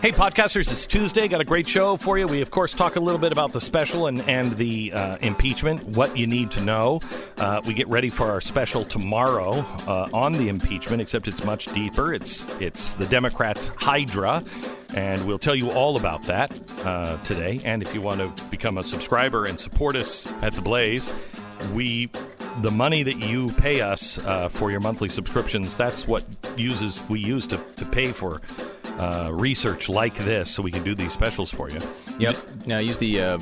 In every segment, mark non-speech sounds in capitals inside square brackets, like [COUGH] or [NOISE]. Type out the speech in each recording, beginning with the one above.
Hey, podcasters, it's Tuesday. Got a great show for you. We, of course, talk a little bit about the special and, and the uh, impeachment, what you need to know. Uh, we get ready for our special tomorrow uh, on the impeachment, except it's much deeper. It's, it's the Democrats' Hydra, and we'll tell you all about that uh, today. And if you want to become a subscriber and support us at The Blaze, we the money that you pay us uh, for your monthly subscriptions that's what uses we use to, to pay for uh, research like this so we can do these specials for you Yep. Now use the uh,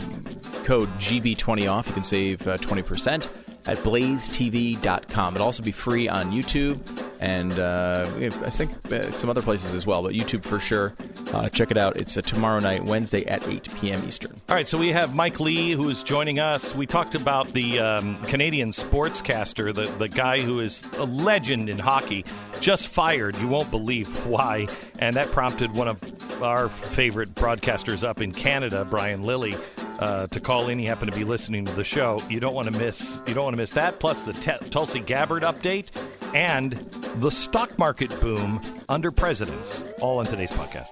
code GB20 off. You can save uh, 20% at blazetv.com. It'll also be free on YouTube and uh, I think uh, some other places as well, but YouTube for sure. Uh, check it out. It's uh, tomorrow night, Wednesday at 8 p.m. Eastern. all right so we have mike lee who is joining us we talked about the um, canadian sportscaster the, the guy who is a legend in hockey just fired you won't believe why and that prompted one of our favorite broadcasters up in canada brian lilley uh, to call in. He happened to be listening to the show. You don't want to miss you don't want to miss that plus the Te- tulsi gabbard update and the stock market boom under presidents. All on today's podcast.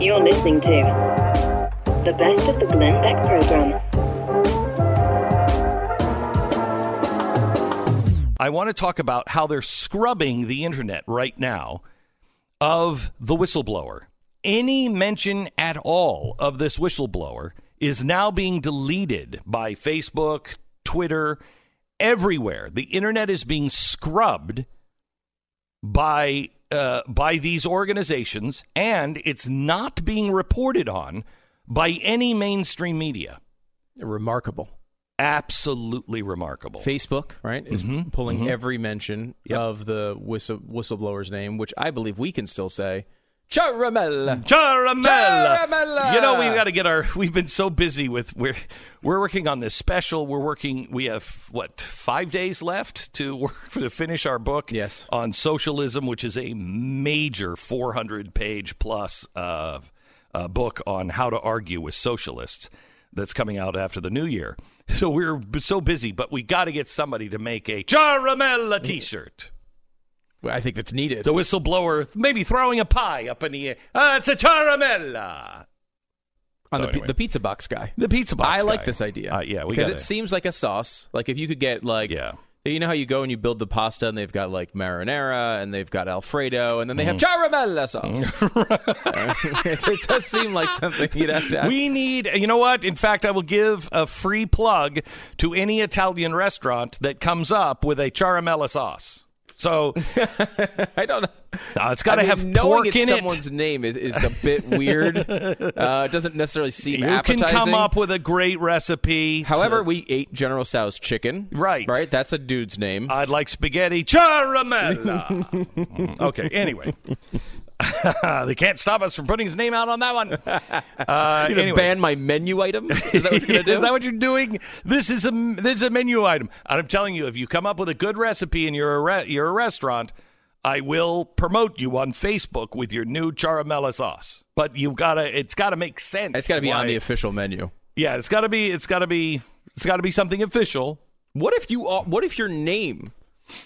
You're listening to the best of the Glenn Beck program. I want to talk about how they're scrubbing the internet right now of the whistleblower. Any mention at all of this whistleblower is now being deleted by Facebook, Twitter, everywhere. The internet is being scrubbed by uh, by these organizations, and it's not being reported on by any mainstream media. Remarkable. Absolutely remarkable. Facebook, right, is Mhm, pulling every mention Yep. of the whistle, whistleblower's name, which I believe we can still say. Ciaramella. Caramella. Caramella. You know, we've got to get our. We've been so busy with we're we're working on this special. We're working. We have what five days left to work [LAUGHS] to finish our book. Yes. on socialism, which is a major 400 page plus uh, uh, book on how to argue with socialists. That's coming out after the new year. [LAUGHS] So we're so busy, but we got to get somebody to make a Caramella T-shirt. I think that's needed. The whistleblower maybe throwing a pie up in the air. Ah, it's a caramella. on So the, anyway. the pizza box guy. The pizza box. I like this idea. Uh, yeah, we because gotta- it seems like a sauce. Like if you could get like, Yeah. You know how you go and you build the pasta and they've got like marinara and they've got Alfredo and then they have Mm-hmm. caramella sauce. [LAUGHS] it, [LAUGHS] it does seem like something you'd have to. We need, you know what? In fact, I will give a free plug to any Italian restaurant that comes up with a caramella sauce. So [LAUGHS] I don't know. it's got to I mean, have knowing pork it's in someone's name is, is a bit weird. [LAUGHS] Uh, it doesn't necessarily seem it. You can come up with a great recipe. However, So- we ate General Tso's chicken. Right. Right. That's a dude's name. I'd like spaghetti caramella. Mm, [LAUGHS] okay, anyway. [LAUGHS] they can't stop us from putting his name out on that one. [LAUGHS] Uh, You're anyway. ban my menu item? Is that what you're [LAUGHS] do? Is that what you're doing? This is a this is a menu item. And I'm telling you, if you come up with a good recipe and you're a re- you're a restaurant, I will promote you on Facebook with your new caramella sauce. But you've got to it's got to make sense. It's got to be on the official menu. Yeah, it's got to be it's got to be it's got to be something official. What if you? What if your name,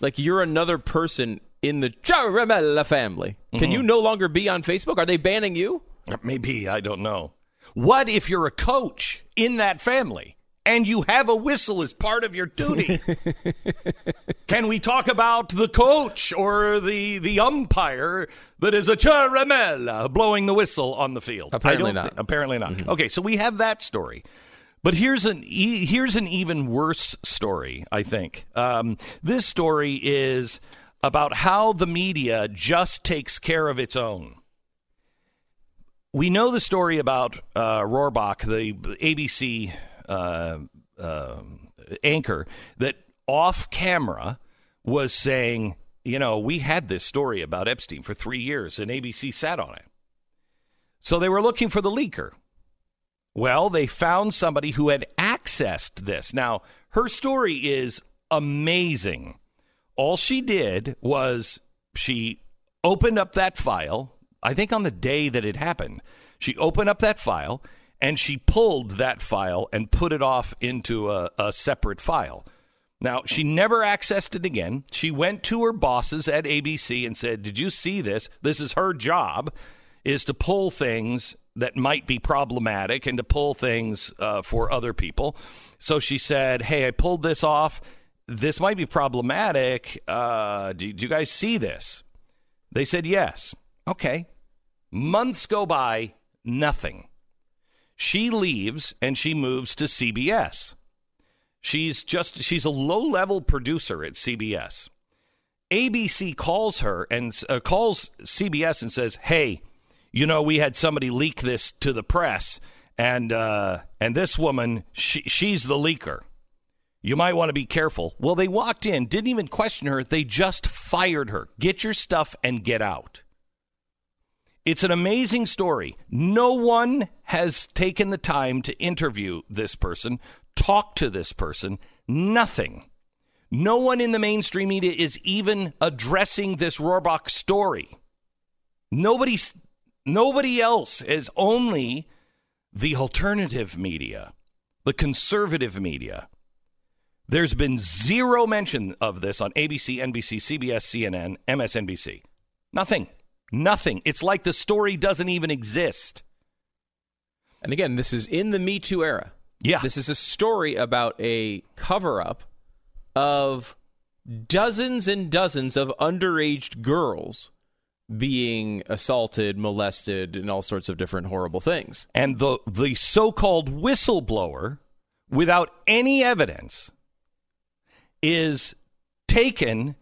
like you're another person in the Ciaramella family? Can Mm-hmm. you no longer be on Facebook? Are they banning you? Maybe I don't know. What if you're a coach in that family and you have a whistle as part of your duty? [LAUGHS] Can we talk about the coach or the the umpire that is a caramella blowing the whistle on the field? Apparently not. thi- apparently not. Okay, so we have that story. But here's an e- here's an even worse story. I think um, this story is about how the media just takes care of its own we know the story about uh, Robach, the ABC uh, uh, anchor, that off camera was saying, you know, we had this story about Epstein for three years, and ABC sat on it. So they were looking for the leaker. Well, they found somebody who had accessed this. Now, her story is amazing. All she did was she opened up that file, I think on the day that it happened. She opened up that file and she pulled that file and put it off into a, a separate file. Now, she never accessed it again. She went to her bosses at ABC and said, Did you see this? This is her job, is to pull things that might be problematic and to pull things uh, for other people. So she said, Hey, I pulled this off. This might be problematic. Uh, do, do you guys see this? They said, Yes. Okay. Months go by, nothing. She leaves and she moves to CBS. She's just she's a low-level producer at CBS. ABC calls her and uh, calls CBS and says, "Hey, you know we had somebody leak this to the press, and uh, and this woman, she, she's the leaker. You might want to be careful." Well, they walked in, didn't even question her. They just fired her. Get your stuff and get out. It's an amazing story. No one has taken the time to interview this person, talk to this person, nothing. No one in the mainstream media is even addressing this Robach story. Nobody, nobody else is only the alternative media, the conservative media. There's been zero mention of this on ABC, NBC, CBS, CNN, MSNBC. Nothing. Nothing. It's like the story doesn't even exist. And again, this is in the Me Too era. Yeah. This is a story about a cover up of dozens and dozens of underage girls being assaulted, molested, and all sorts of different horrible things. And the the so-called whistleblower without any evidence is taken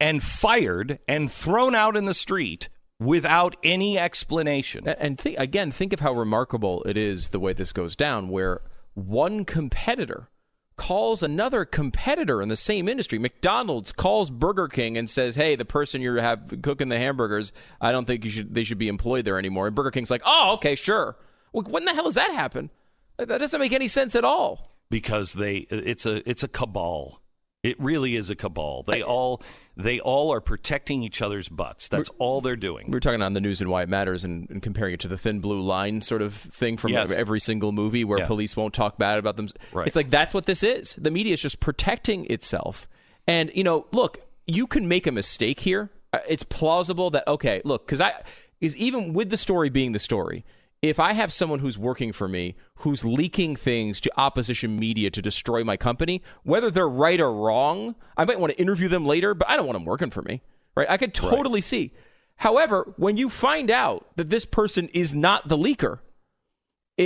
and fired and thrown out in the street without any explanation. And think, again, think of how remarkable it is the way this goes down, where one competitor calls another competitor in the same industry. McDonald's calls Burger King and says, "Hey, the person you have cooking the hamburgers, I don't think you should they should be employed there anymore." And Burger King's like, "Oh, okay, sure." Well, when the hell does that happen? That doesn't make any sense at all. Because they it's a it's a cabal. It really is a cabal. They all they all are protecting each other's butts. That's all they're doing. We are talking on the news and why it matters and, and comparing it to the thin blue line sort of thing from Yes. every single movie where Yeah. police won't talk bad about them. Right. It's like that's what this is. The media is just protecting itself. And you know, look, you can make a mistake here. Uh, It's plausible that okay, look, because I is even with the story being the story. If I have someone who's working for me who's leaking things to opposition media to destroy my company, whether they're right or wrong, I might want to interview them later, but I don't want them working for me. Right? I could totally see. However, when you find out that this person is not the leaker,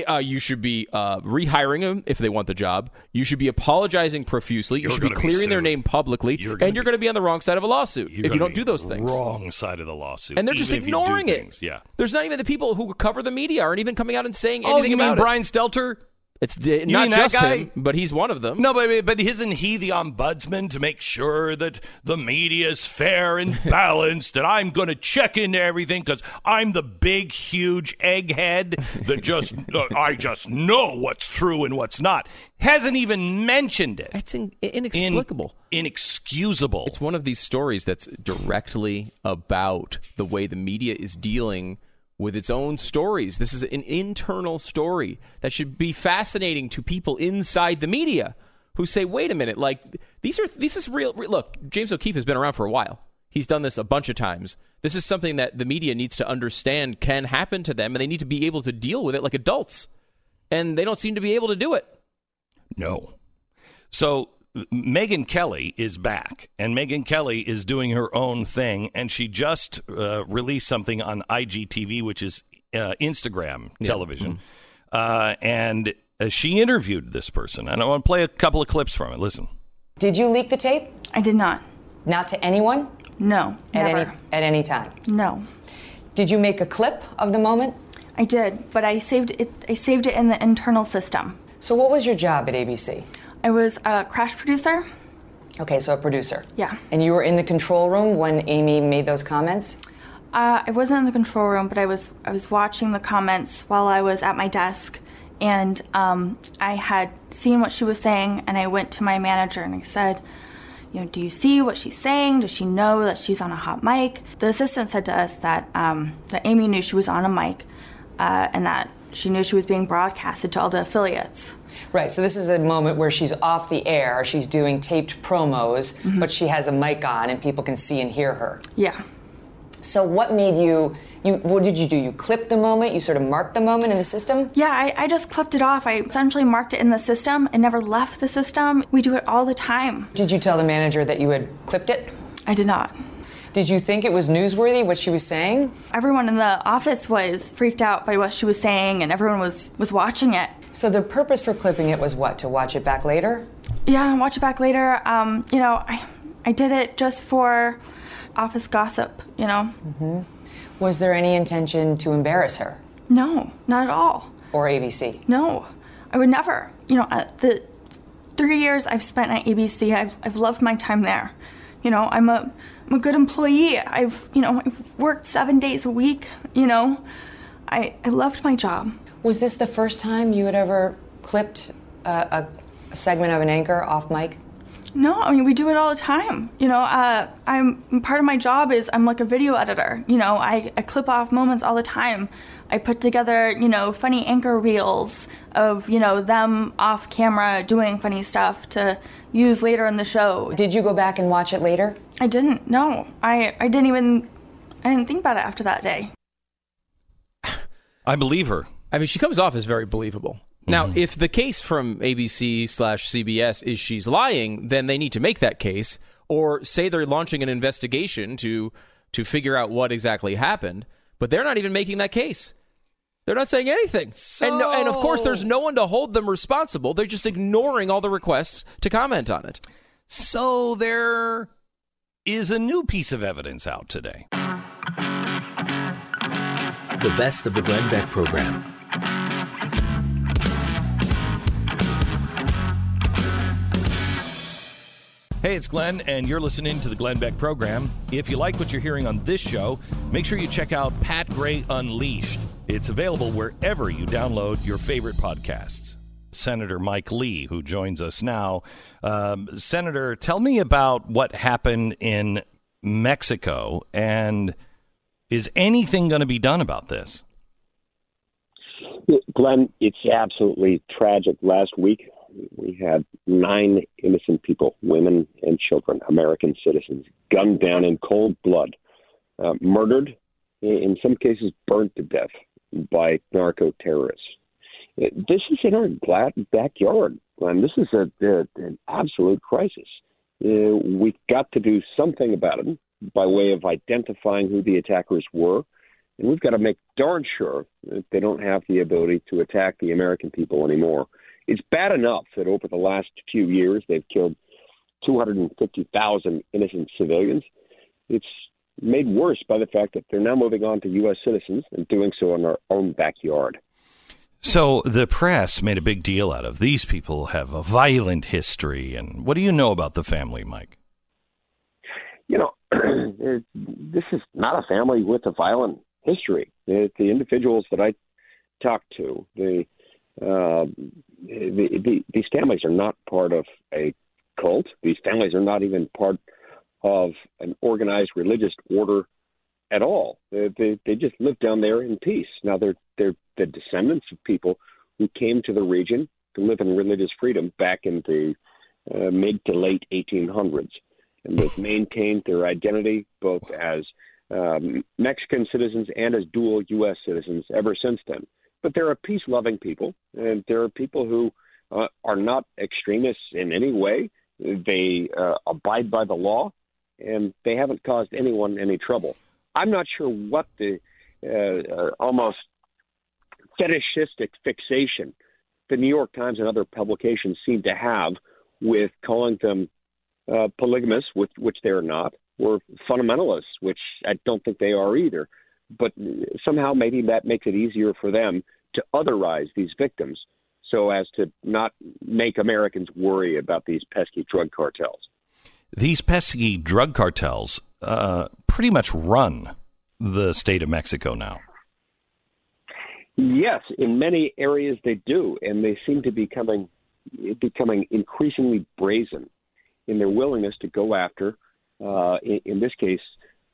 uh, you should be uh, rehiring them if they want the job. You should be apologizing profusely. You're you should be gonna be clearing their name publicly, You're and you're going to be on the wrong side of a lawsuit if you don't do those things. Wrong side of the lawsuit. And they're just even ignoring it. things. Yeah. There's not even the people who cover the media aren't even coming out and saying Oh, anything you mean. Brian Stelter? It's You not just guy? him, but he's one of them. No, but but isn't he the ombudsman to make sure that the media is fair and [LAUGHS] balanced? and I'm going to check into everything because I'm the big, huge egghead that just [LAUGHS] uh, I just know what's true and what's not. Hasn't even mentioned it. It's in- In- inexplicable. inexcusable. It's one of these stories that's directly about the way the media is dealing with its own stories. This is an internal story that should be fascinating to people inside the media who say, "Wait a minute, like these are this is real, re- look, James O'Keefe has been around for a while. He's done this a bunch of times. This is something that the media needs to understand can happen to them and they need to be able to deal with it like adults. And they don't seem to be able to do it. No. So Megyn Kelly is back, and Megyn Kelly is doing her own thing, and she just uh, released something on IGTV, which is uh, Instagram television, uh, and uh, she interviewed this person. And I want to play a couple of clips from it. Listen. Did you leak the tape? I did not. Not to anyone? No. At never. any at any time. No. Did you make a clip of the moment? I did, but I saved it. I saved it in the internal system. So what was your job at ABC? I was a crash producer. Okay, so a producer. Yeah. And you were in the control room when Amy made those comments? Uh, I wasn't in the control room, but I was. I was watching the comments while I was at my desk, and um, I had seen what she was saying, and I went to my manager and I said, "You know, do you see what she's saying? Does she know that she's on a hot mic?" The assistant said to us that um, that Amy knew she was on a mic, uh, and that she knew she was being broadcasted to all the affiliates. Right, so this is a moment where she's off the air, she's doing taped promos, Mm-hmm. but she has a mic on and people can see and hear her. Yeah. So what made you you what did you do? You clipped the moment, you sort of marked the moment in the system? Yeah, I, I just clipped it off. I essentially marked it in the system and never left the system. We do it all the time. Did you tell the manager that you had clipped it? I did not. Did you think it was newsworthy what she was saying? Everyone in the office was freaked out by what she was saying, and everyone was, was watching it. So the purpose for clipping it was what? To watch it back later? Yeah, watch it back later. Um, you know, I, I did it just for office gossip, you know? Was there any intention to embarrass her No, not at all. or ABC? No, I would never. You know, uh, the three years I've spent at ABC, I've, I've loved my time there. You know, I'm a, I'm a good employee. I've, you know, I've worked seven days a week. You know, I, I loved my job. Was this the first time you had ever clipped a, a, segment of an anchor off mic? No, I mean we do it all the time. You know, uh, I'm part of my job is I'm like a video editor. You know, I, I clip off moments all the time. I put together, you know, funny anchor reels of you know them off camera doing funny stuff to use later in the show. Did you go back and watch it later? I didn't. No, I I didn't even I didn't think about it after that day. [LAUGHS] I believe her. I mean, she comes off as very believable. Now, mm-hmm. if the case from ABC slash CBS is she's lying, then they need to make that case, or say they're launching an investigation to to figure out what exactly happened. But they're not even making that case. They're not saying anything, and no, and of course, there's no one to hold them responsible. They're just ignoring all the requests to comment on it. So there is a new piece of evidence out today. The best of the Glenn Beck program. Hey, it's Glenn, and you're listening to the Glenn Beck program. If you like what you're hearing on this show, make sure you check out Pat Gray Unleashed. It's available wherever you download your favorite podcasts. Senator Mike Lee, who joins us now. Um, Senator, tell me about what happened in Mexico, and is anything going to be done about this? Glenn, it's absolutely tragic. Last week, we had nine innocent people, women and children, American citizens, gunned down in cold blood, uh, murdered, in some cases burnt to death by narco terrorists. This is in our backyard, Glenn. This is a, a, an absolute crisis. Uh, we've got to do something about it by way of identifying who the attackers were. And we've got to make darn sure that they don't have the ability to attack the American people anymore. It's bad enough that over the last few years they've killed 250,000 innocent civilians. It's made worse by the fact that they're now moving on to U.S. citizens and doing so in our own backyard. So the press made a big deal out of these people have a violent history, and what do you know about the family, Mike? You know, [CLEARS THROAT] this is not a family with a violent history. The, the individuals that I talked to, the, uh, the, the these families are not part of a cult. These families are not even part of an organized religious order at all. They, they, they just live down there in peace. Now they're they're the descendants of people who came to the region to live in religious freedom back in the uh, mid to late 1800s, and they've maintained their identity both as um, Mexican citizens and as dual U.S. citizens ever since then. But they're a peace-loving people, and there are people who uh, are not extremists in any way. They uh, abide by the law, and they haven't caused anyone any trouble. I'm not sure what the uh, uh, almost fetishistic fixation the New York Times and other publications seem to have with calling them uh, polygamous, which, which they are not, or fundamentalists, which I don't think they are either. But somehow maybe that makes it easier for them to otherize these victims so as to not make Americans worry about these pesky drug cartels. These pesky drug cartels uh, pretty much run the state of Mexico now. Yes, in many areas they do, and they seem to be becoming becoming increasingly brazen in their willingness to go after, uh, in, in, this case,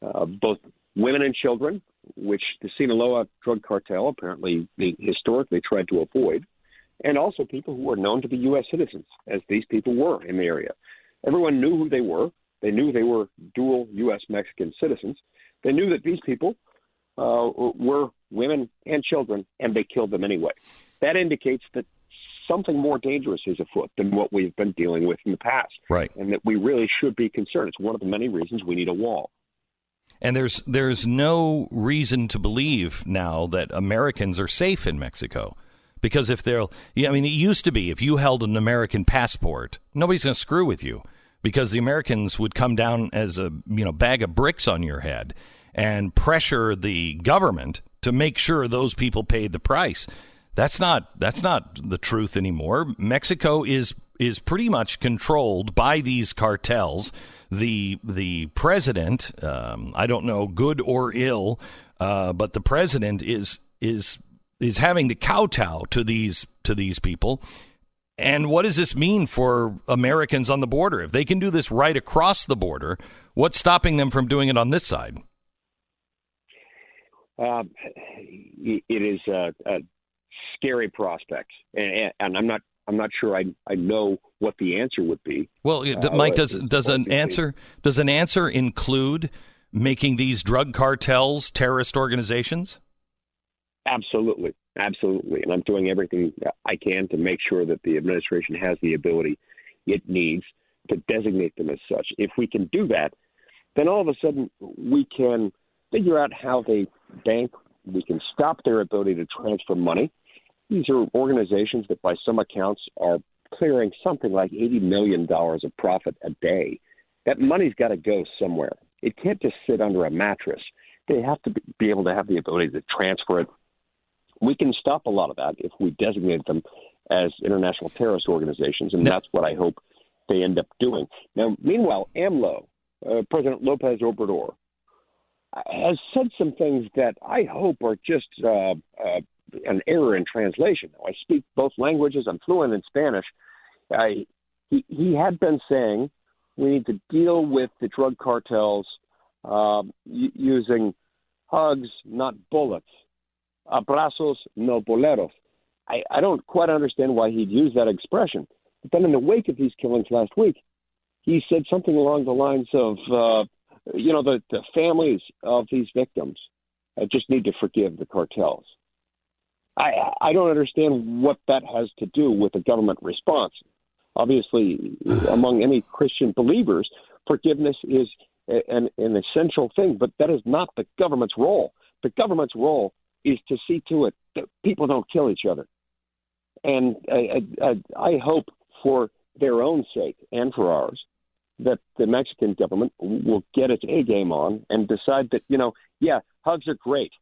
uh, both women and children, which the Sinaloa drug cartel apparently historically tried to avoid, and also people who were known to be U.S. citizens, as these people were in the area. Everyone knew who they were. They knew they were dual U.S. Mexican citizens. They knew that these people uh, were women and children, and they killed them anyway. That indicates that something more dangerous is afoot than what we've been dealing with in the past. Right. And that we really should be concerned. It's one of the many reasons we need a wall. And there's there's no reason to believe now that Americans are safe in Mexico. Because if they'll, yeah, I mean, it used to be if you held an American passport, nobody's going to screw with you because the Americans would come down as a you know bag of bricks on your head and pressure the government to make sure those people paid the price. That's not that's not the truth anymore. Mexico is is pretty much controlled by these cartels. The the president, um, I don't know, good or ill, uh, but the president is is is having to kowtow to these to these people. And what does this mean for Americans on the border? If they can do this right across the border, what's stopping them from doing it on this side? Um, it is a, a scary prospect, and, and, I'm not. I'm not sure I I know what the answer would be. Well, uh, Mike, does does an answer does an answer include making these drug cartels terrorist organizations? Absolutely, absolutely, and I'm doing everything I can to make sure that the administration has the ability it needs to designate them as such. If we can do that, then all of a sudden we can figure out how they bank. We can stop their ability to transfer money. These are organizations that, by some accounts, are clearing something like $80 million of profit a day. That money's got to go somewhere. It can't just sit under a mattress. They have to be able to have the ability to transfer it we can stop a lot of that if we designate them as international terrorist organizations, and that's what I hope they end up doing. Now, meanwhile, AMLO, uh, President Lopez Obrador, has said some things that I hope are just uh, uh, an error in translation. Now, I speak both languages. I'm fluent in Spanish. I, he, he had been saying we need to deal with the drug cartels uh, using hugs, not bullets abrazos no boleros. I, I don't quite understand why he'd use that expression. But then in the wake of these killings last week, he said something along the lines of, uh, you know, the, the families of these victims uh, just need to forgive the cartels. I, I don't understand what that has to do with the government response. Obviously, [SIGHS] among any Christian believers, forgiveness is an, an essential thing, but that is not the government's role. The government's role is to see to it that people don't kill each other. And I, I, I hope for their own sake and for ours that the Mexican government will get its A game on and decide that, you know, yeah, hugs are great.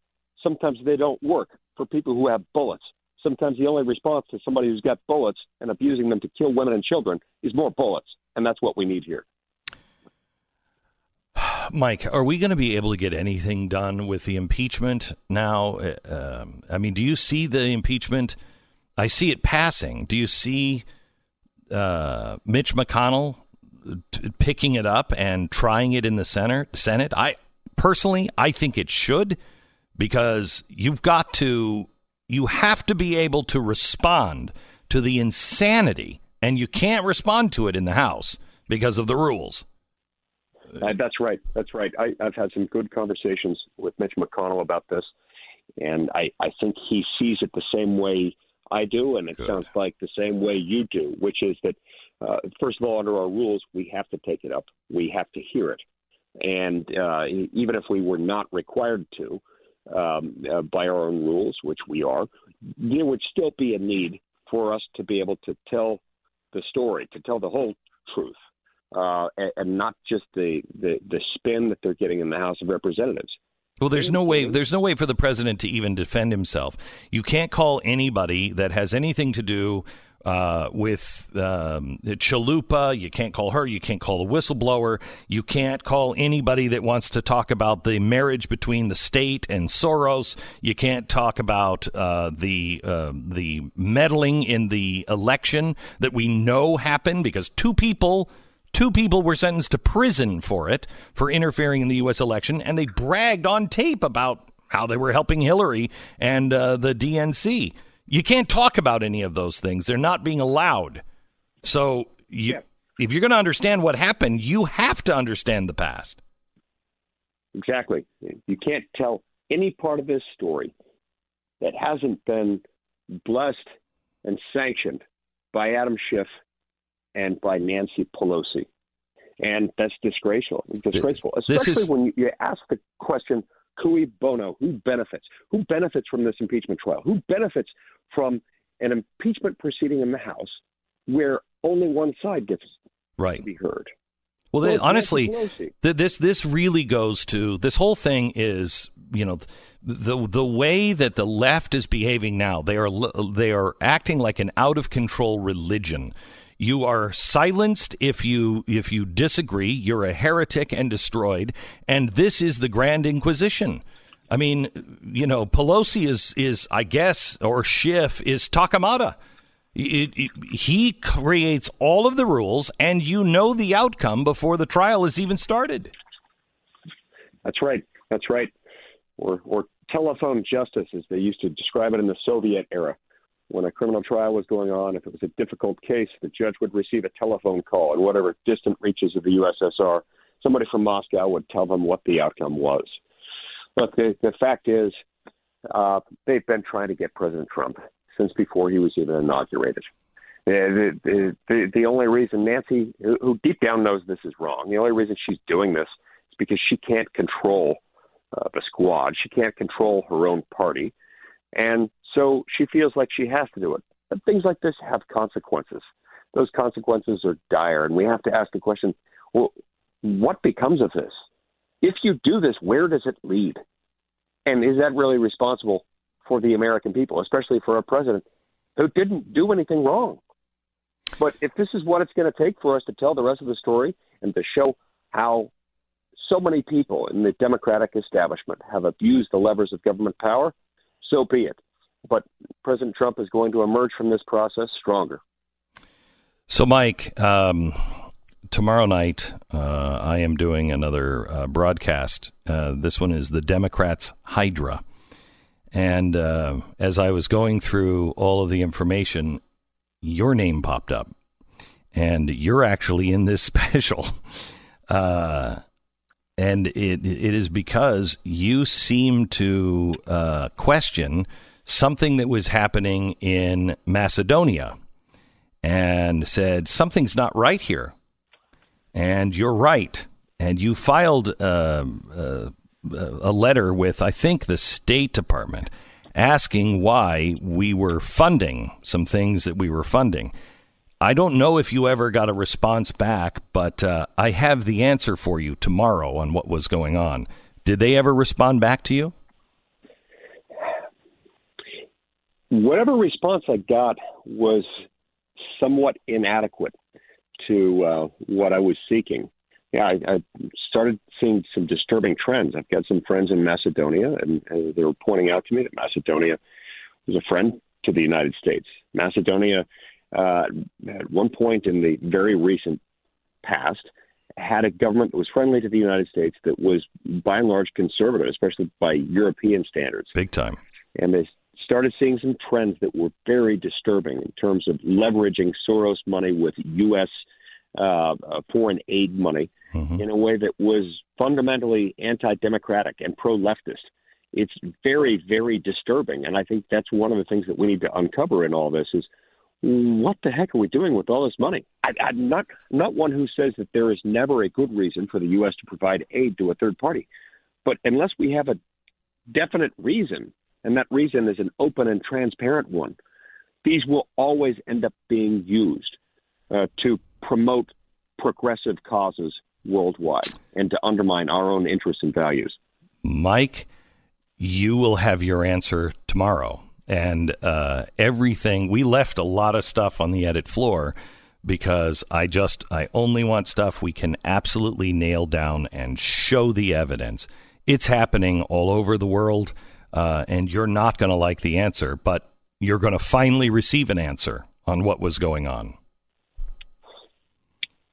Sometimes they don't work for people who have bullets. Sometimes the only response to somebody who's got bullets and abusing them to kill women and children is more bullets. And that's what we need here. [SIGHS] Mike, are we going to be able to get anything done with the impeachment now? Uh, um, I mean, do you see the impeachment? I see it passing. Do you see uh, Mitch McConnell t- picking it up and trying it in the Senate? Senate? I personally, I think it should because you've got to, you have to be able to respond to the insanity, and you can't respond to it in the House because of the rules. Uh, that's right. That's right. I, I've had some good conversations with Mitch McConnell about this, and I, I think he sees it the same way I do, and it good. sounds like the same way you do, which is that, uh, first of all, under our rules, we have to take it up. We have to hear it. And uh, even if we were not required to um, uh, by our own rules, which we are, there would still be a need for us to be able to tell the story, to tell the whole truth uh, and, and not just the, the the spin that they're getting in the House of Representatives. Well, there's no way. There's no way for the president to even defend himself. You can't call anybody that has anything to do uh, with um, Chalupa. You can't call her. You can't call the whistleblower. You can't call anybody that wants to talk about the marriage between the state and Soros. You can't talk about uh, the uh, the meddling in the election that we know happened because two people Two people were sentenced to prison for it, for interfering in the U.S. election, and they bragged on tape about how they were helping Hillary and uh, the DNC. You can't talk about any of those things. They're not being allowed. So you, Yeah. if you're going to understand what happened, you have to understand the past. Exactly. You can't tell any part of this story that hasn't been blessed and sanctioned by Adam Schiff and by Nancy Pelosi. And that's disgraceful. Disgraceful, especially is- when you, you ask the question, cui bono? Who benefits? Who benefits from this impeachment trial? Who benefits from an impeachment proceeding in the House where only one side gets Right. to be heard? Well, they, honestly, th- this this really goes to this whole thing is you know the the way that the left is behaving now. They are they are acting like an out of control religion. You are silenced if you if you disagree. You're a heretic and destroyed. And this is the Grand Inquisition. I mean, you know, Pelosi is is I guess or Schiff is Torquemada. It, it, he creates all of the rules, and you know the outcome before the trial is even started. That's right. That's right. Or, or telephone justice, as they used to describe it in the Soviet era. When a criminal trial was going on, if it was a difficult case, the judge would receive a telephone call in whatever distant reaches of the USSR. Somebody from Moscow would tell them what the outcome was. Look, the, the fact is, uh, they've been trying to get President Trump since before he was even inaugurated. The, the, the, the only reason Nancy, who deep down knows this is wrong, the only reason she's doing this is because she can't control uh, the squad. She can't control her own party. And so she feels like she has to do it. But things like this have consequences. Those consequences are dire. And we have to ask the question well, what becomes of this? If you do this, where does it lead? And is that really responsible for the American people, especially for a president who didn't do anything wrong? But if this is what it's going to take for us to tell the rest of the story and to show how so many people in the Democratic establishment have abused the levers of government power, so be it. But President Trump is going to emerge from this process stronger. So, Mike, um, tomorrow night uh, I am doing another uh, broadcast. Uh, this one is the Democrats' Hydra. And uh, as I was going through all of the information, your name popped up. And you're actually in this [LAUGHS] special. Uh, and it it is because you seem to uh, question something that was happening in Macedonia and said something's not right here. And you're right. And you filed uh, uh, a letter with i think the state department asking why we were funding some things that we were funding. I don't know if you ever got a response back but uh, i have the answer for you tomorrow on what was going on. Did they ever respond back to you Whatever response I got was somewhat inadequate to uh, what I was seeking. Yeah, I, I started seeing some disturbing trends. I've got some friends in Macedonia, and, and they were pointing out to me that Macedonia was a friend to the United States. Macedonia, uh, at one point in the very recent past, had a government that was friendly to the United States that was by and large conservative, especially by European standards big time and they started seeing some trends that were very disturbing in terms of leveraging Soros money with U.S. Uh, uh, foreign aid money in a way that was fundamentally anti-democratic and pro-leftist. It's very, very disturbing, and I think that's one of the things that we need to uncover in all this is what the heck are we doing with all this money? I, I'm not not one who says that there is never a good reason for the U.S. to provide aid to a third party, but unless we have a definite reason, and that reason is an open and transparent one, these will always end up being used uh, to promote progressive causes worldwide and to undermine our own interests and values. Mike, you will have your answer tomorrow. And uh, everything, we left a lot of stuff on the edit floor because I just, I only want stuff we can absolutely nail down and show the evidence. It's happening all over the world, uh, and you're not going to like the answer, but you're going to finally receive an answer on what was going on.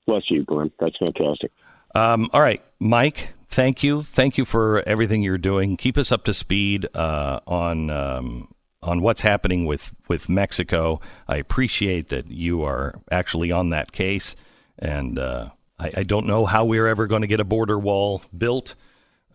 Bless you, Glenn. That's fantastic. Um, all right, Mike. Thank you. Thank you for everything you're doing. Keep us up to speed uh, on um, on what's happening with, with Mexico. I appreciate that you are actually on that case, and uh, I, I, don't know how we're ever going to get a border wall built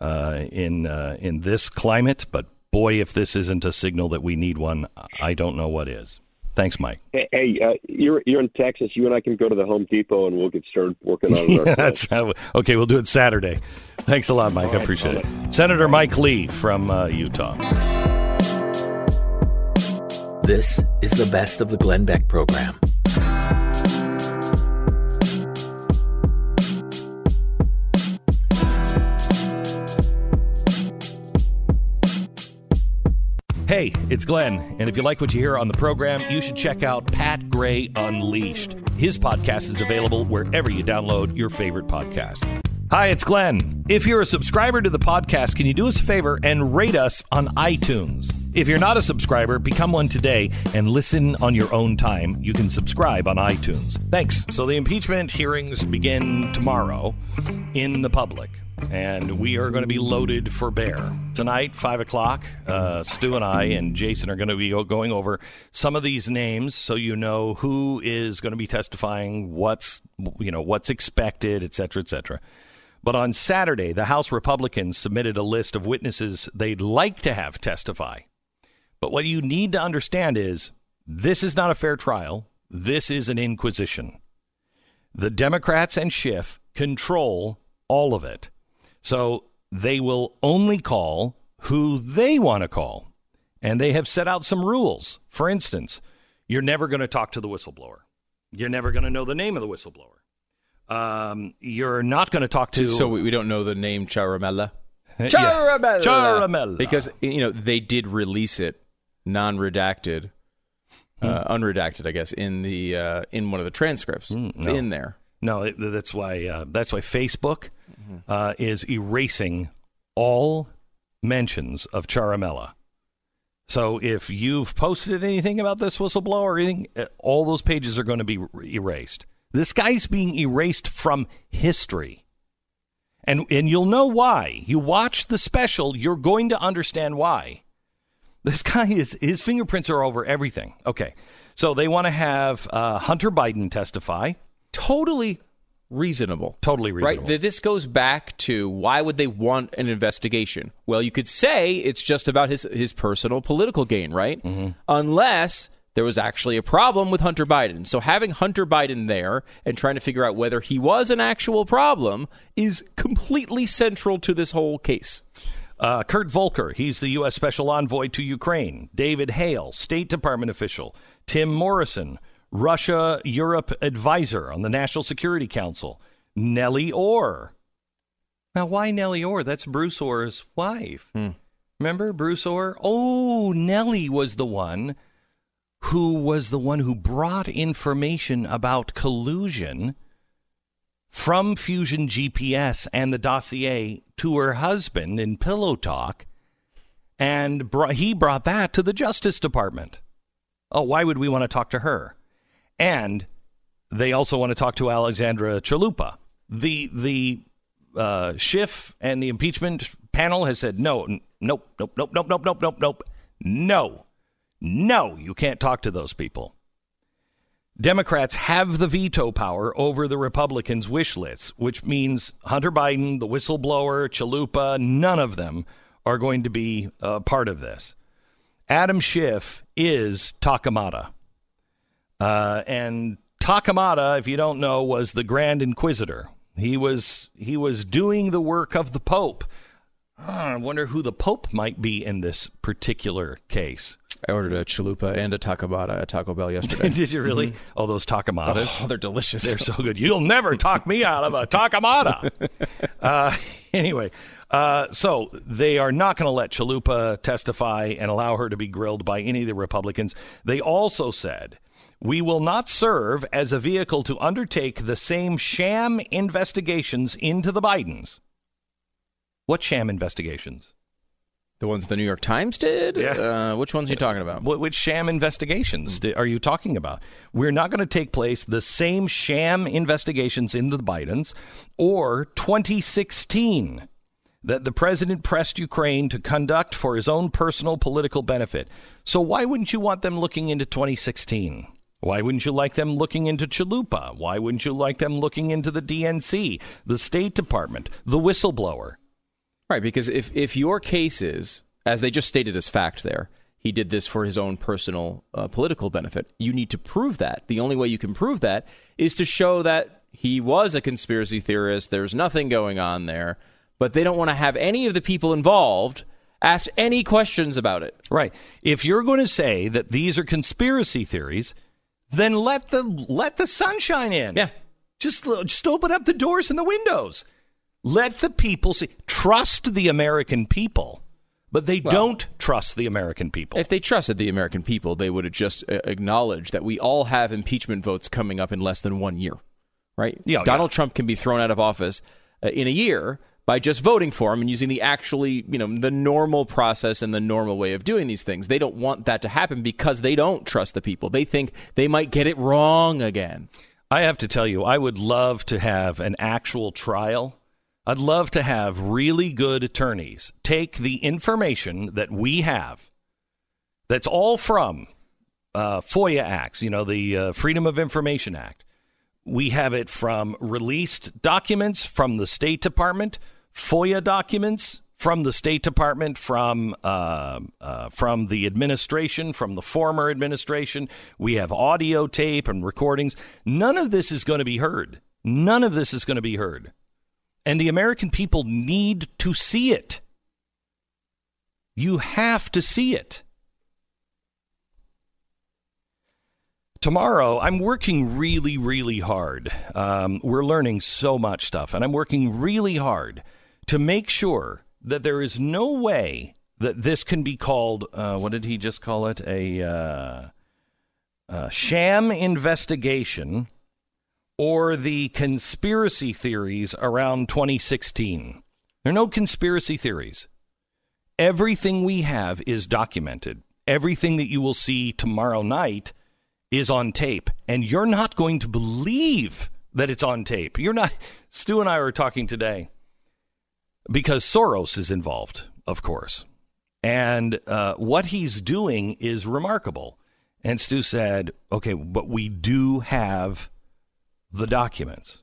uh, in uh, in this climate, but boy, if this isn't a signal that we need one, I don't know what is. Thanks, Mike. Hey, hey uh, you're you're in Texas. You and I can go to the Home Depot and we'll get started working on it. [LAUGHS] That's right. Okay, we'll do it Saturday. Thanks a lot, Mike. Right, I appreciate it. Senator Mike Lee from uh, Utah. This is the best of the Glenn Beck program. Hey, it's Glenn, and if you like what you hear on the program, you should check out Pat Gray Unleashed. His podcast is available wherever you download your favorite podcast. Hi, it's Glenn. If you're a subscriber to the podcast, can you do us a favor and rate us on iTunes? If you're not a subscriber, become one today and listen on your own time. You can subscribe on iTunes. Thanks. So the impeachment hearings begin tomorrow in the public and we are going to be loaded for bear. Tonight, 5 o'clock, uh, Stu and I and Jason are going to be going over some of these names so you know who is going to be testifying, what's, you know, what's expected, et cetera, et cetera. But on Saturday, the House Republicans submitted a list of witnesses they'd like to have testify. But what you need to understand is this is not a fair trial. This is an inquisition. The Democrats and Schiff control all of it. So they will only call who they want to call. And they have set out some rules. For instance, you're never going to talk to the whistleblower. You're never going to know the name of the whistleblower. Um, you're not going to talk to. So we don't know the name Ciaramella? [LAUGHS] Ciaramella. Ciaramella. Because, you know, they did release it non redacted. Uh, hmm. unredacted, I guess, in the uh, in one of the transcripts. Mm, it's no. in there. No, it, that's why uh, that's why Facebook mm-hmm. uh, is erasing all mentions of Ciaramella. So if you've posted anything about this whistleblower or anything, uh, all those pages are going to be erased. This guy's being erased from history. And and you'll know why. You watch the special, you're going to understand why. This guy is his fingerprints are over everything. Okay. So they want to have uh, Hunter Biden testify totally reasonable. Totally reasonable. Right? This goes back to why would they want an investigation? Well, you could say it's just about his his personal political gain, right? Mm-hmm. Unless there was actually a problem with Hunter Biden. So having Hunter Biden there and trying to figure out whether he was an actual problem is completely central to this whole case. Uh, Kurt Volker, he's the U.S. Special Envoy to Ukraine. David Hale, State Department official. Tim Morrison, Russia Europe advisor on the National Security Council, Nellie Ohr. Now, why Nellie Ohr? That's Bruce Ohr's wife. Hmm. Remember Bruce Ohr? Oh, Nellie was the one who was the one who brought information about collusion from Fusion GPS and the dossier to her husband in Pillow Talk, and he brought that to the Justice Department. Oh, why would we want to talk to her? and they also want to talk to Alexandra Chalupa. The the uh, Schiff and the impeachment panel has said no, nope, nope, nope, nope, nope, nope, nope, nope, no, no, you can't talk to those people. Democrats have the veto power over the Republicans' wish lists, which means Hunter Biden, the whistleblower, Chalupa, none of them are going to be a part of this. Adam Schiff is Torquemada. Uh, and Torquemada, if you don't know, was the Grand Inquisitor. He was he was doing the work of the Pope. Oh, I wonder who the Pope might be in this particular case. I ordered a chalupa and a torquemada at Taco Bell yesterday. [LAUGHS] Did you really? Mm-hmm. Oh, those torquemadas. Oh, they're delicious. They're so good. You'll never [LAUGHS] talk me out of a torquemada. [LAUGHS] uh, anyway, uh, so they are not going to let Chalupa testify and allow her to be grilled by any of the Republicans. They also said we will not serve as a vehicle to undertake the same sham investigations into the Bidens. What sham investigations? The ones the New York Times did? Yeah. Uh, which ones are you talking about? Which sham investigations are you talking about? We're not going to take place the same sham investigations into the Bidens or 2016 that the president pressed Ukraine to conduct for his own personal political benefit. So why wouldn't you want them looking into 2016? Why wouldn't you like them looking into Chalupa? Why wouldn't you like them looking into the DNC, the State Department, the whistleblower? Right, because if, if your case is, as they just stated as fact there, he did this for his own personal uh, political benefit, you need to prove that. The only way you can prove that is to show that he was a conspiracy theorist, there's nothing going on there, but they don't want to have any of the people involved asked any questions about it. Right. If you're going to say that these are conspiracy theories, then let the let the sunshine in. Yeah. Just just open up the doors and the windows. Let the people see. Trust the American people, but they Well- don't trust the American people. If they trusted the American people, they would have just uh, acknowledged that we all have impeachment votes coming up in less than one year, right? Yeah, Donald yeah. Trump can be thrown out of office uh, in a year by just voting for him and using the actually, you know, the normal process and the normal way of doing these things. They don't want that to happen because they don't trust the people. They think they might get it wrong again. I have to tell you, I would love to have an actual trial. I'd love to have really good attorneys take the information that we have, that's all from uh, FOIA acts, you know, the uh, Freedom of Information Act. We have it from released documents from the State Department, FOIA documents from the State Department, from uh, uh, from the administration, from the former administration. We have audio tape and recordings. None of this is going to be heard. None of this is going to be heard, and the American people need to see it. You have to see it. tomorrow i'm working really really hard um, we're learning so much stuff and i'm working really hard to make sure that there is no way that this can be called uh, what did he just call it a uh, uh, sham investigation or the conspiracy theories around 2016 there are no conspiracy theories everything we have is documented everything that you will see tomorrow night is on tape, and you're not going to believe that it's on tape. You're not. [LAUGHS] Stu and I were talking today because Soros is involved, of course, and uh, what he's doing is remarkable. And Stu said, "Okay, but we do have the documents."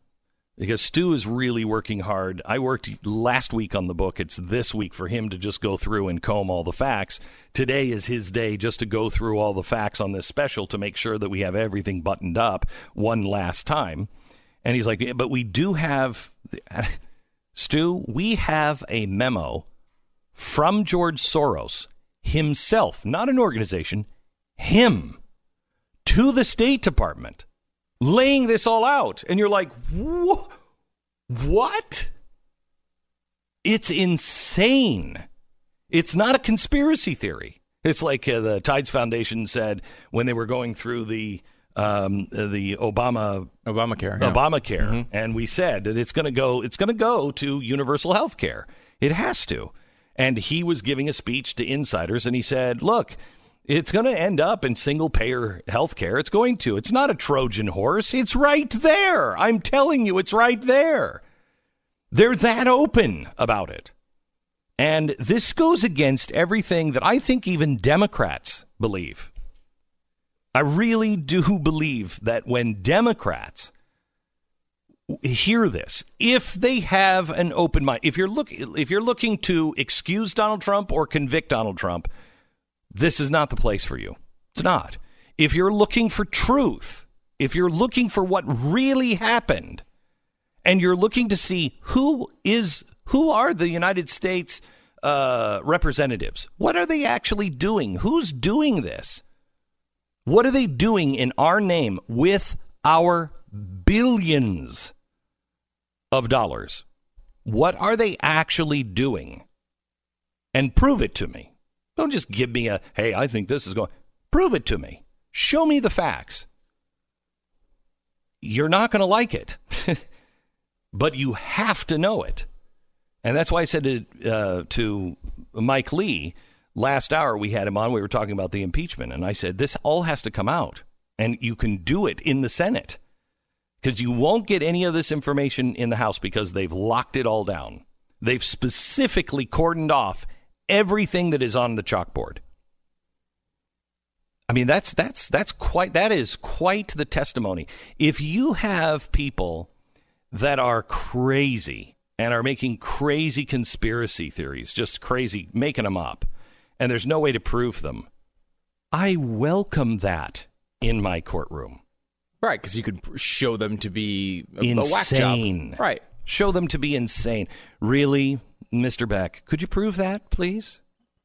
Because Stu is really working hard. I worked last week on the book. It's this week for him to just go through and comb all the facts. Today is his day just to go through all the facts on this special to make sure that we have everything buttoned up one last time. And he's like, "Yeah, but we do have, [LAUGHS] Stu, we have a memo from George Soros himself, not an organization, him, to the State Department laying this all out. And you're like, what? It's insane. It's not a conspiracy theory. It's like uh, the Tides Foundation said when they were going through the um, the Obama Obamacare. yeah. Obamacare, and we said that it's going to go. It's going to go to universal health care. It has to. And he was giving a speech to insiders, and he said, "Look, it's going to end up in single payer health care. It's going to. It's not a Trojan horse. It's right there. I'm telling you, it's right there. They're that open about it." And this goes against everything that I think even Democrats believe. I really do believe that when Democrats hear this, if they have an open mind, if you're look if you're looking to excuse Donald Trump or convict Donald Trump, this is not the place for you. It's not. If you're looking for truth, if you're looking for what really happened, and you're looking to see who is who are the United States uh, representatives, what are they actually doing? Who's doing this? What are they doing in our name with our billions of dollars? What are they actually doing? And prove it to me. Don't just give me a, hey, I think this is going. Prove it to me. Show me the facts. You're not going to like it, [LAUGHS] but you have to know it. And that's why I said to, uh, to Mike Lee last hour, we had him on, we were talking about the impeachment. And I said, this all has to come out. And you can do it in the Senate because you won't get any of this information in the House because they've locked it all down. They've specifically cordoned off everything that is on the chalkboard. I mean, that's that's that's quite that is quite the testimony. If you have people that are crazy and are making crazy conspiracy theories, just crazy, making them up, and there's no way to prove them, I welcome that in my courtroom. Right, because you could show them to be a, insane. a whack job. Right. Show them to be insane. Really, Mr. Beck, could you prove that, please?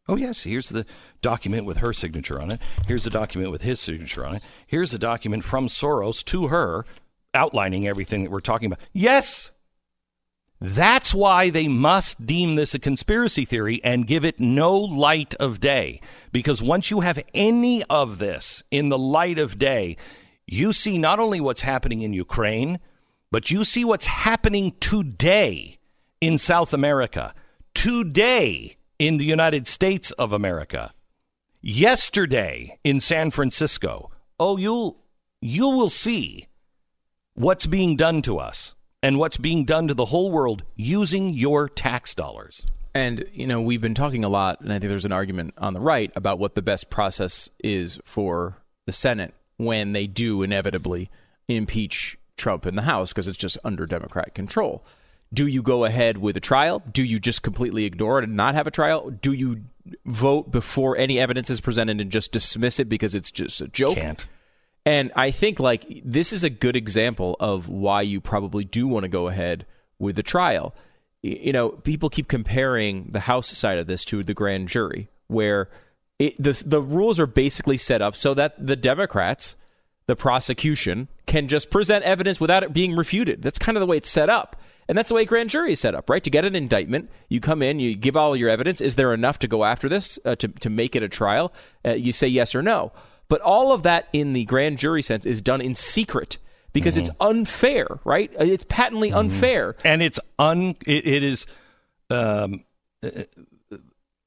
Oh, yes, here's the document with her signature on it. Here's the document with his signature on it. Here's the document from Soros to her outlining everything that we're talking about. Yes! That's why they must deem this a conspiracy theory and give it no light of day. Because once you have any of this in the light of day, you see not only what's happening in Ukraine, but you see what's happening today in South America, today in the United States of America, yesterday in San Francisco. Oh, you'll you will see what's being done to us and what's being done to the whole world using your tax dollars. And, you know, we've been talking a lot, and I think there's an argument on the right about what the best process is for the Senate when they do inevitably impeach Trump in the House because it's just under Democrat control. Do you go ahead with a trial? Do you just completely ignore it and not have a trial? Do you vote before any evidence is presented and just dismiss it because it's just a joke? Can't. And I think like this is a good example of why you probably do want to go ahead with the trial. You know, people keep comparing the House side of this to the grand jury, where it, the the rules are basically set up so that the Democrats, the prosecution, can just present evidence without it being refuted. That's kind of the way it's set up. And that's the way grand jury is set up, right? To get an indictment, you come in, you give all your evidence. Is there enough to go after this uh, to to make it a trial? Uh, you say yes or no. But all of that in the grand jury sense is done in secret because mm-hmm. it's unfair, right? Uh, it's patently mm-hmm. unfair, and it's un. it, it is. Um,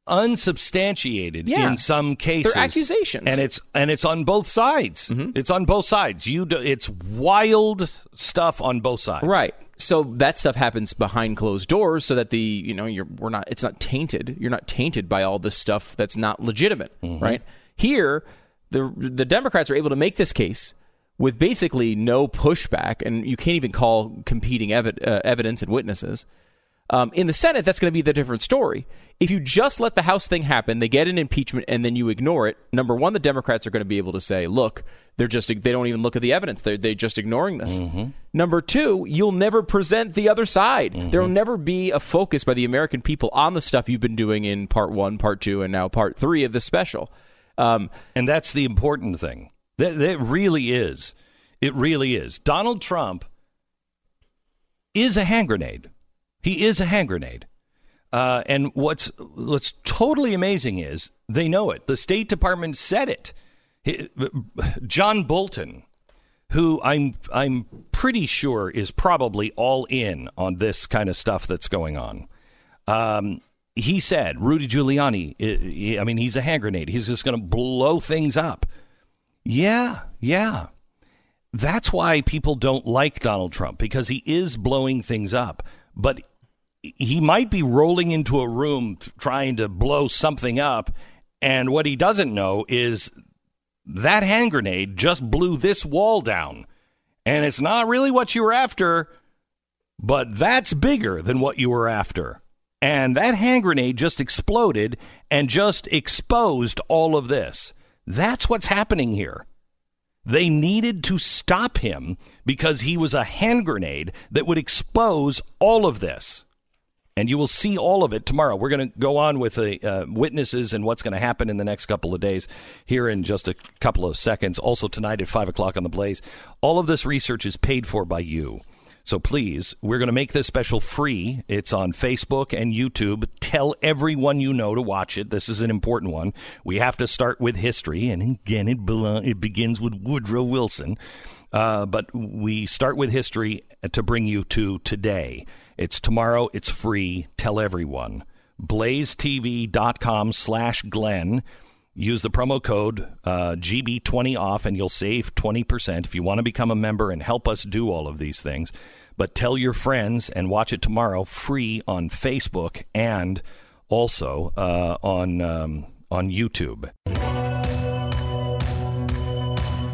unsubstantiated yeah. in some cases. They're accusations, and it's and it's on both sides. Mm-hmm. It's on both sides. You, do, it's wild stuff on both sides. Right. So that stuff happens behind closed doors, so that the you know you're we're not it's not tainted. You're not tainted by all this stuff that's not legitimate, mm-hmm. right? Here, the the Democrats are able to make this case with basically no pushback, and you can't even call competing evi- uh, evidence and witnesses. Um, in the Senate, that's going to be the different story. If you just let the House thing happen, they get an impeachment, and then you ignore it. Number one, the Democrats are going to be able to say, "Look, they're just they don't even look at the evidence. They're they just ignoring this." Mm-hmm. Number two, you'll never present the other side. Mm-hmm. There will never be a focus by the American people on the stuff you've been doing in Part One, Part Two, and now Part Three of the special. Um, and that's the important thing. That, that really is. It really is. Donald Trump is a hand grenade. He is a hand grenade. Uh, and what's what's totally amazing is they know it. The State Department said it. John Bolton, who I'm I'm pretty sure is probably all in on this kind of stuff that's going on. Um, he said Rudy Giuliani. I mean, he's a hand grenade. He's just going to blow things up. Yeah, yeah. That's why people don't like Donald Trump because he is blowing things up. But he might be rolling into a room trying to blow something up, and what he doesn't know is that hand grenade just blew this wall down. And it's not really what you were after, but that's bigger than what you were after. And that hand grenade just exploded and just exposed all of this. That's what's happening here. They needed to stop him because he was a hand grenade that would expose all of this and you will see all of it tomorrow. We're going to go on with the uh, witnesses and what's going to happen in the next couple of days here in just a couple of seconds. Also, tonight at 5 o'clock on the Blaze. All of this research is paid for by you. So please, we're going to make this special free. It's on Facebook and YouTube. Tell everyone you know to watch it. This is an important one. We have to start with history, and again, it, it begins with Woodrow Wilson. Uh, but we start with history to bring you to today. It's tomorrow. It's free. Tell everyone. BlazeTV.com slash Glenn. Use the promo code uh, GB20 off and you'll save 20%. If you want to become a member and help us do all of these things, But tell your friends and watch it tomorrow free on Facebook and also uh, on um, on YouTube.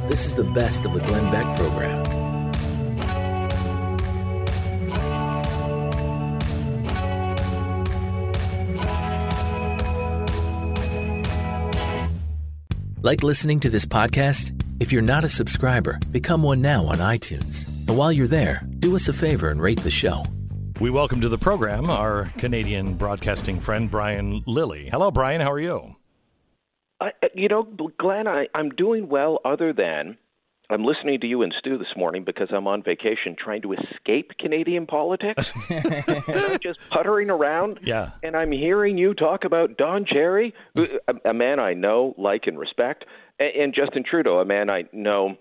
This is the best of the Glenn Beck program. Like listening to this podcast? If you're not a subscriber, become one now on iTunes. And while you're there, do us a favor and rate the show. We welcome to the program our Canadian broadcasting friend Brian Lilley. Hello, Brian. How are you? I, you know, Glenn, I, I'm doing well. Other than I'm listening to you and Stu this morning because I'm on vacation trying to escape Canadian politics. I'm [LAUGHS] just puttering around. Yeah. And I'm hearing you talk about Don Cherry, a, a man I know, like, and respect, and, and Justin Trudeau, a man I know,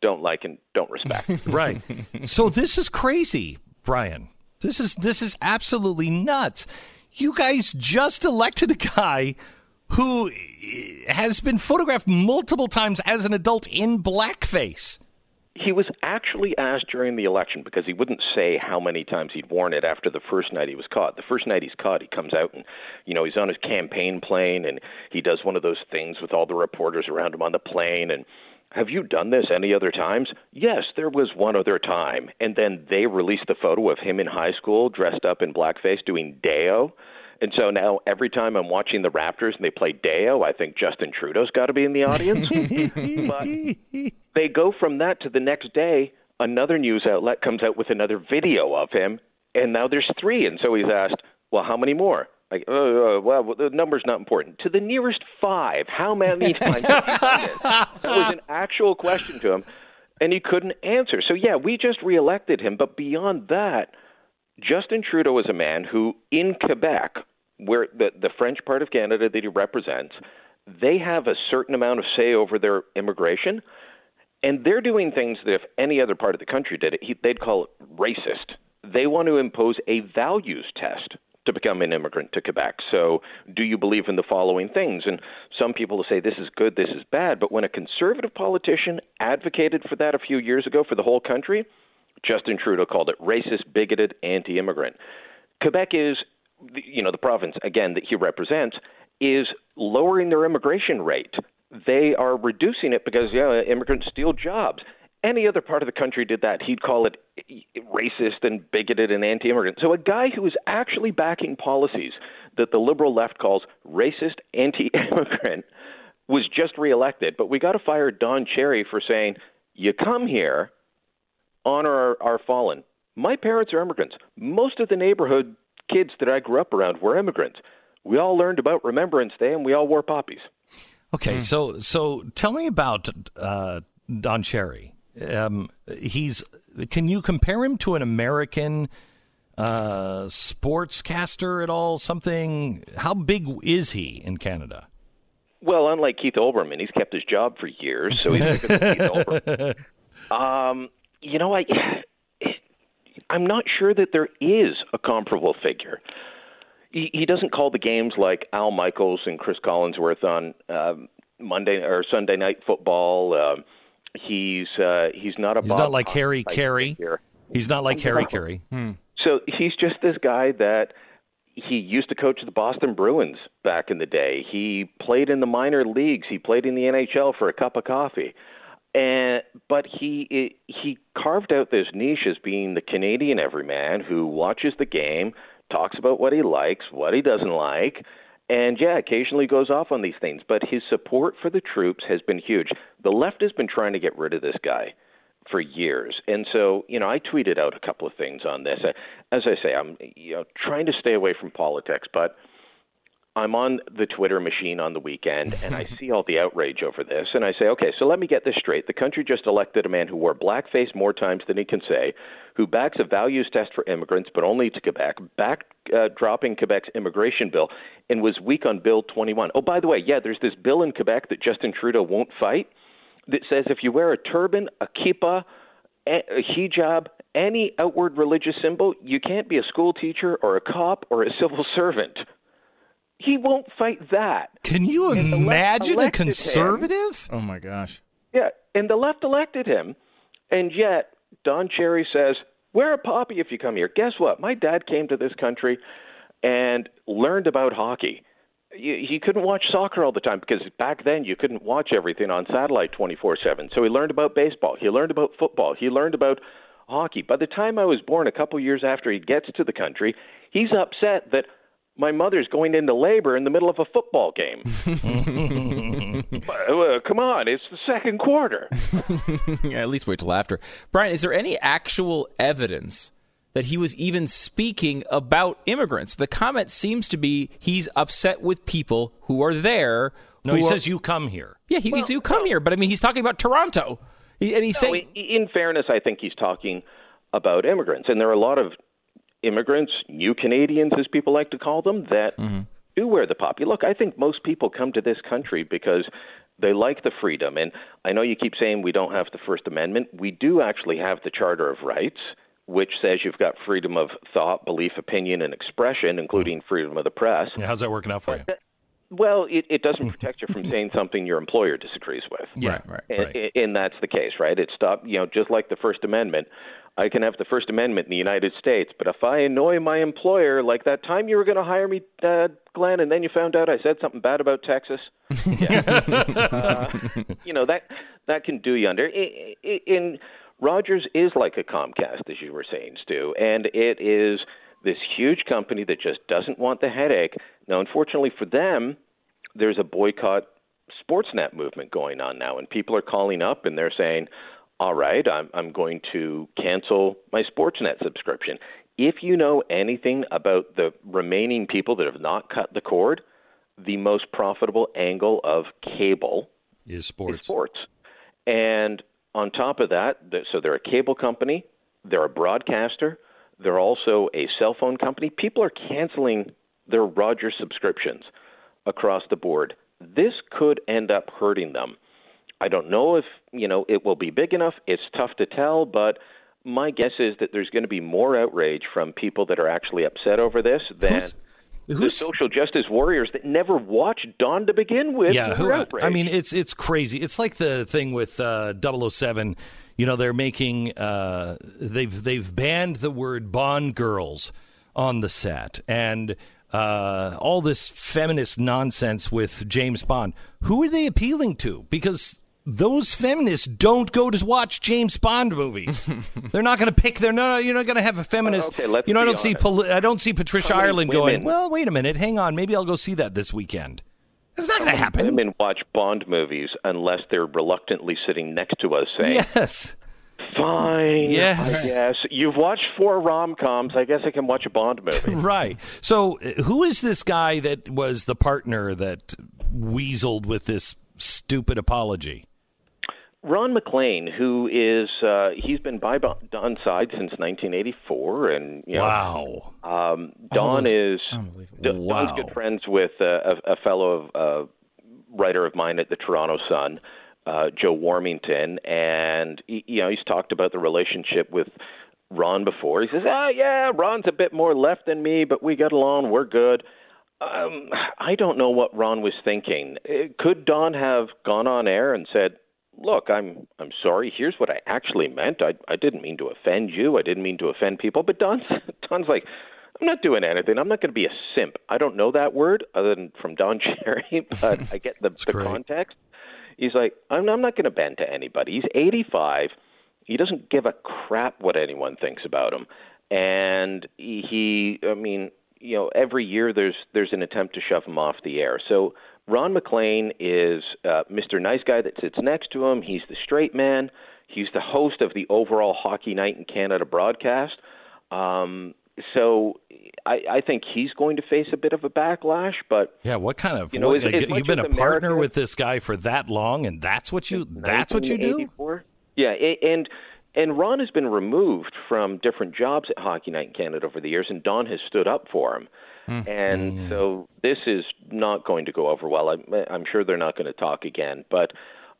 don't like, and don't respect. [LAUGHS] right. So this is crazy, Brian. This is this is absolutely nuts. You guys just elected a guy who eh, has been photographed multiple times as an adult in blackface. He was actually asked during the election because he wouldn't say how many times he'd worn it after the first night he was caught. The first night he's caught, he comes out and, you know, he's on his campaign plane and he does one of those things with all the reporters around him on the plane and have you done this any other times? Yes, there was one other time. And then they released the photo of him in high school dressed up in blackface doing Day-O. And so now every time I'm watching the Raptors and they play Day-O, I think Justin Trudeau's got to be in the audience. [LAUGHS] but they go from that to the next day, another news outlet comes out with another video of him, and now there's three. And so he's asked, well, how many more? Like, uh, well, the number's not important. To the nearest five, how many times have you done this? That was an actual question to him, and he couldn't answer. So, yeah, we just reelected him. But beyond that, Justin Trudeau is a man who, in Quebec, where the, the French part of Canada that he represents, they have a certain amount of say over their immigration, and they're doing things that if any other part of the country did it, he, they'd call it racist. They want to impose a values test to become an immigrant to Quebec. So, do you believe in the following things? And some people will say this is good, this is bad. But when a conservative politician advocated for that a few years ago for the whole country, Justin Trudeau called it racist, bigoted, anti immigrant. Quebec is you know, the province again that he represents is lowering their immigration rate. They are reducing it because yeah, immigrants steal jobs. Any other part of the country did that, he'd call it racist and bigoted and anti-immigrant. So a guy who is actually backing policies that the liberal left calls racist, anti-immigrant was just reelected. But we got to fire Don Cherry for saying, "You come here, honor our, our fallen." My parents are immigrants. Most of the neighborhood kids that I grew up around were immigrants. We all learned about Remembrance Day, and we all wore poppies. Okay, mm. so so tell me about uh, Don Cherry. Um, he's can you compare him to an American uh, sportscaster at all? Something? How big is he in Canada? Well, unlike Keith Olbermann, he's kept his job for years, so he's Keith [LAUGHS] Olbermann. Um, you know, I I'm not sure that there is a comparable figure. He, he doesn't call the games like Al Michaels and Chris Collinsworth on uh, Monday or Sunday Night Football. Uh, he's uh, he's not a he's not like Harry Caray. He's not like Harry Caray. Hmm. So he's just this guy that he used to coach the Boston Bruins back in the day. He played in the minor leagues. He played in the NHL for a cup of coffee and but he he carved out this niche as being the Canadian everyman who watches the game, talks about what he likes, what he doesn't like, and yeah, occasionally goes off on these things. But his support for the troops has been huge. The left has been trying to get rid of this guy for years, and so you know I tweeted out a couple of things on this. As I say, I'm you know trying to stay away from politics, but I'm on the Twitter machine on the weekend and I see all the outrage over this and I say, okay, so let me get this straight. The country just elected a man who wore blackface more times than he can say, who backs a values test for immigrants, but only to Quebec, back uh, dropping Quebec's immigration bill, and was weak on Bill 21. Oh, by the way, yeah, there's this bill in Quebec that Justin Trudeau won't fight that says if you wear a turban, a kippah, a hijab, any outward religious symbol, you can't be a school teacher or a cop or a civil servant. He won't fight that. Can you and imagine a conservative? Him. Oh my gosh. Yeah, and the left elected him, and yet Don Cherry says Wear a poppy if you come here. Guess what? My dad came to this country and learned about hockey. He couldn't watch soccer all the time because back then you couldn't watch everything on satellite 24 7. So he learned about baseball. He learned about football. He learned about hockey. By the time I was born, a couple years after he gets to the country, he's upset that my mother's going into labor in the middle of a football game. [LAUGHS] uh, come on, it's the second quarter. [LAUGHS] yeah, at least wait till after. Brian, is there any actual evidence that he was even speaking about immigrants? The comment seems to be he's upset with people who are there. No, he are, says you come here. Yeah, he, well, you come here, but I mean, he's talking about Toronto. He, and he's no, saying. In fairness, I think he's talking about immigrants. And there are a lot of immigrants, new Canadians, as people like to call them, that mm-hmm. do wear the poppy. Look, I think most people come to this country because they like the freedom. And I know you keep saying we don't have the First Amendment. We do actually have the Charter of Rights, which says you've got freedom of thought, belief, opinion, and expression, including mm-hmm. freedom of the press. Yeah, how's that working out for you? [LAUGHS] Well, it, it doesn't protect you from saying something your employer disagrees with. Yeah, right, right. And, right. and that's the case, right? It stopped, you know, just like the First Amendment. I can have the First Amendment in the United States, but if I annoy my employer, like that time you were going to hire me, uh, Glenn, and then you found out I said something bad about Texas, [LAUGHS] uh, you know that that can do you under. In, In Rogers is like a Comcast, as you were saying, Stu, and it is this huge company that just doesn't want the headache. Now, unfortunately for them, there's a boycott Sportsnet movement going on now, and people are calling up and they're saying, all right, I'm, I'm going to cancel my Sportsnet subscription. If you know anything about the remaining people that have not cut the cord, the most profitable angle of cable is sports. Is sports. And on top of that, so they're a cable company, they're a broadcaster, they're also a cell phone company. People are canceling their Rogers subscriptions across the board. This could end up hurting them. I don't know if you know it will be big enough. It's tough to tell, but my guess is that there's going to be more outrage from people that are actually upset over this than. Who's- Who's, the social justice warriors that never watched Don to begin with. Yeah, who, I mean, it's it's crazy. It's like the thing with uh, 007. You know, they're making uh, they've they've banned the word Bond girls on the set, and uh, all this feminist nonsense with James Bond. Who are they appealing to? Because those feminists don't go to watch James Bond movies. [LAUGHS] they're not going to pick. They're not. You're not going to have a feminist. okay, let's you know, I don't honest. see. Poli- I don't see Patricia Ireland women- going. Well, wait a minute. Hang on. Maybe I'll go see that this weekend. It's not going to happen. Women watch Bond movies unless they're reluctantly sitting next to us saying, Yes. "Fine, Yes. Guess you've watched four rom coms. I guess I can watch a Bond movie." [LAUGHS] Right. So, uh, who is this guy that was the partner that weaseled with this stupid apology? Ron MacLean, who is uh, he's been by Don's side since 1984, and you know, Wow. Um, Don is Wow. Don's good friends with uh, a, a fellow uh, writer of mine at the Toronto Sun, uh, Joe Warmington, and he, you know he's talked about the relationship with Ron before. He says, "Ah, yeah, Ron's a bit more left than me, but we get along. We're good." Um, I don't know what Ron was thinking. Uh, Could Don have gone on air and said, "Look, I'm I'm sorry. Here's what I actually meant. I I didn't mean to offend you. I didn't mean to offend people." But Don's [LAUGHS] Don's like, "I'm not doing anything. I'm not going to be a simp." I don't know that word other than from Don [LAUGHS] Cherry, but I get the [LAUGHS] the great. context. He's like, "I'm I'm not going to bend to anybody." He's 85. He doesn't give a crap what anyone thinks about him, and he, I mean, you know, every year there's there's an attempt to shove him off the air. So Ron MacLean is uh, Mr. Nice Guy that sits next to him. He's the straight man. He's the host of the overall Hockey Night in Canada broadcast. Um, so I, I think he's going to face a bit of a backlash, but Yeah. What kind of? You know, what- as- as you've been a as partner America- with this guy for that long, and that's what you. That's what you do. Yeah, and and Ron has been removed from different jobs at Hockey Night in Canada over the years, and Don has stood up for him. And so this is not going to go over well. I'm, I'm sure they're not going to talk again. But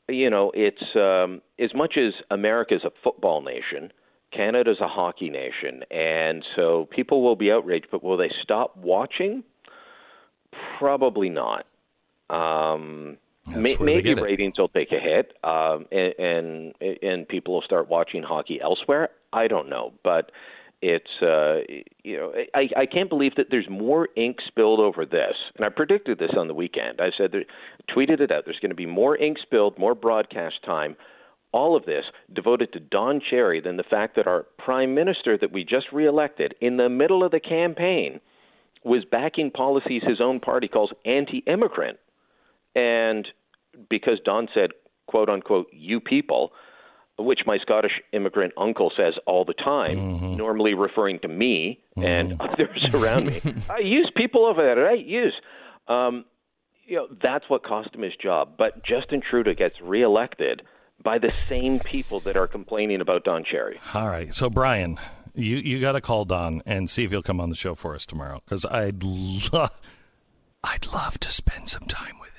you know, it's um, as much as America's a football nation, Canada's a hockey nation, and so people will be outraged. But will they stop watching? Probably not. Um, May, maybe ratings will take a hit, um, and, and and people will start watching hockey elsewhere. I don't know, but it's uh, you know I, I can't believe that there's more ink spilled over this. And I predicted this on the weekend. I said, there, tweeted it out. There's going to be more ink spilled, more broadcast time. All of this devoted to Don Cherry than the fact that our prime minister that we just reelected in the middle of the campaign was backing policies his own party calls anti-immigrant. And because Don said, quote unquote, you people, which my Scottish immigrant uncle says all the time, normally referring to me and [LAUGHS] others around me. [LAUGHS] I use people over there, right? Use. Um, you know, that's what cost him his job. But Justin Trudeau gets reelected by the same people that are complaining about Don Cherry. All right. So, Brian, you, you got to call Don and see if he'll come on the show for us tomorrow because I'd, lo- I'd love to spend some time with.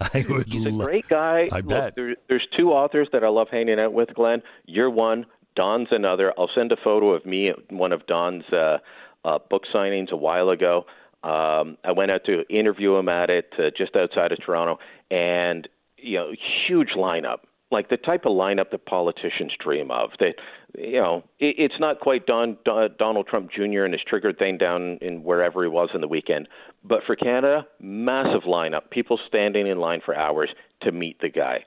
[LAUGHS] I would He's a great guy. I Look, bet. there, there's two authors that I love hanging out with, Glenn. You're one. Don's another. I'll send a photo of me at one of Don's uh, uh, book signings a while ago. Um, I went out to interview him at it uh, just outside of Toronto, and you know, huge lineup, like the type of lineup that politicians dream of. That you know, it, it's not quite Don, Don Donald Trump Jr. and his triggered thing down in wherever he was in the weekend, but for Canada, massive lineup, people standing in line for hours to meet the guy.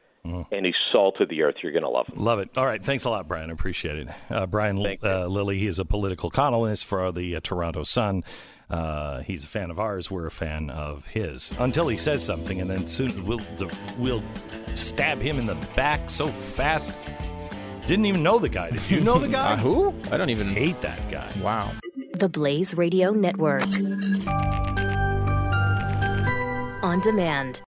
And he's salt of the earth. You're going to love him. Love it. All right. Thanks a lot, Brian. Appreciate it. Uh, Brian uh, Lilley, he is a political columnist for the uh, Toronto Sun. Uh, he's a fan of ours. We're a fan of his. Until he says something, and then soon we'll, we'll stab him in the back so fast. Didn't even know the guy. Did you know the [LAUGHS] guy? Uh, who? I don't even Hate that guy. Wow. The Blaze Radio Network. On demand.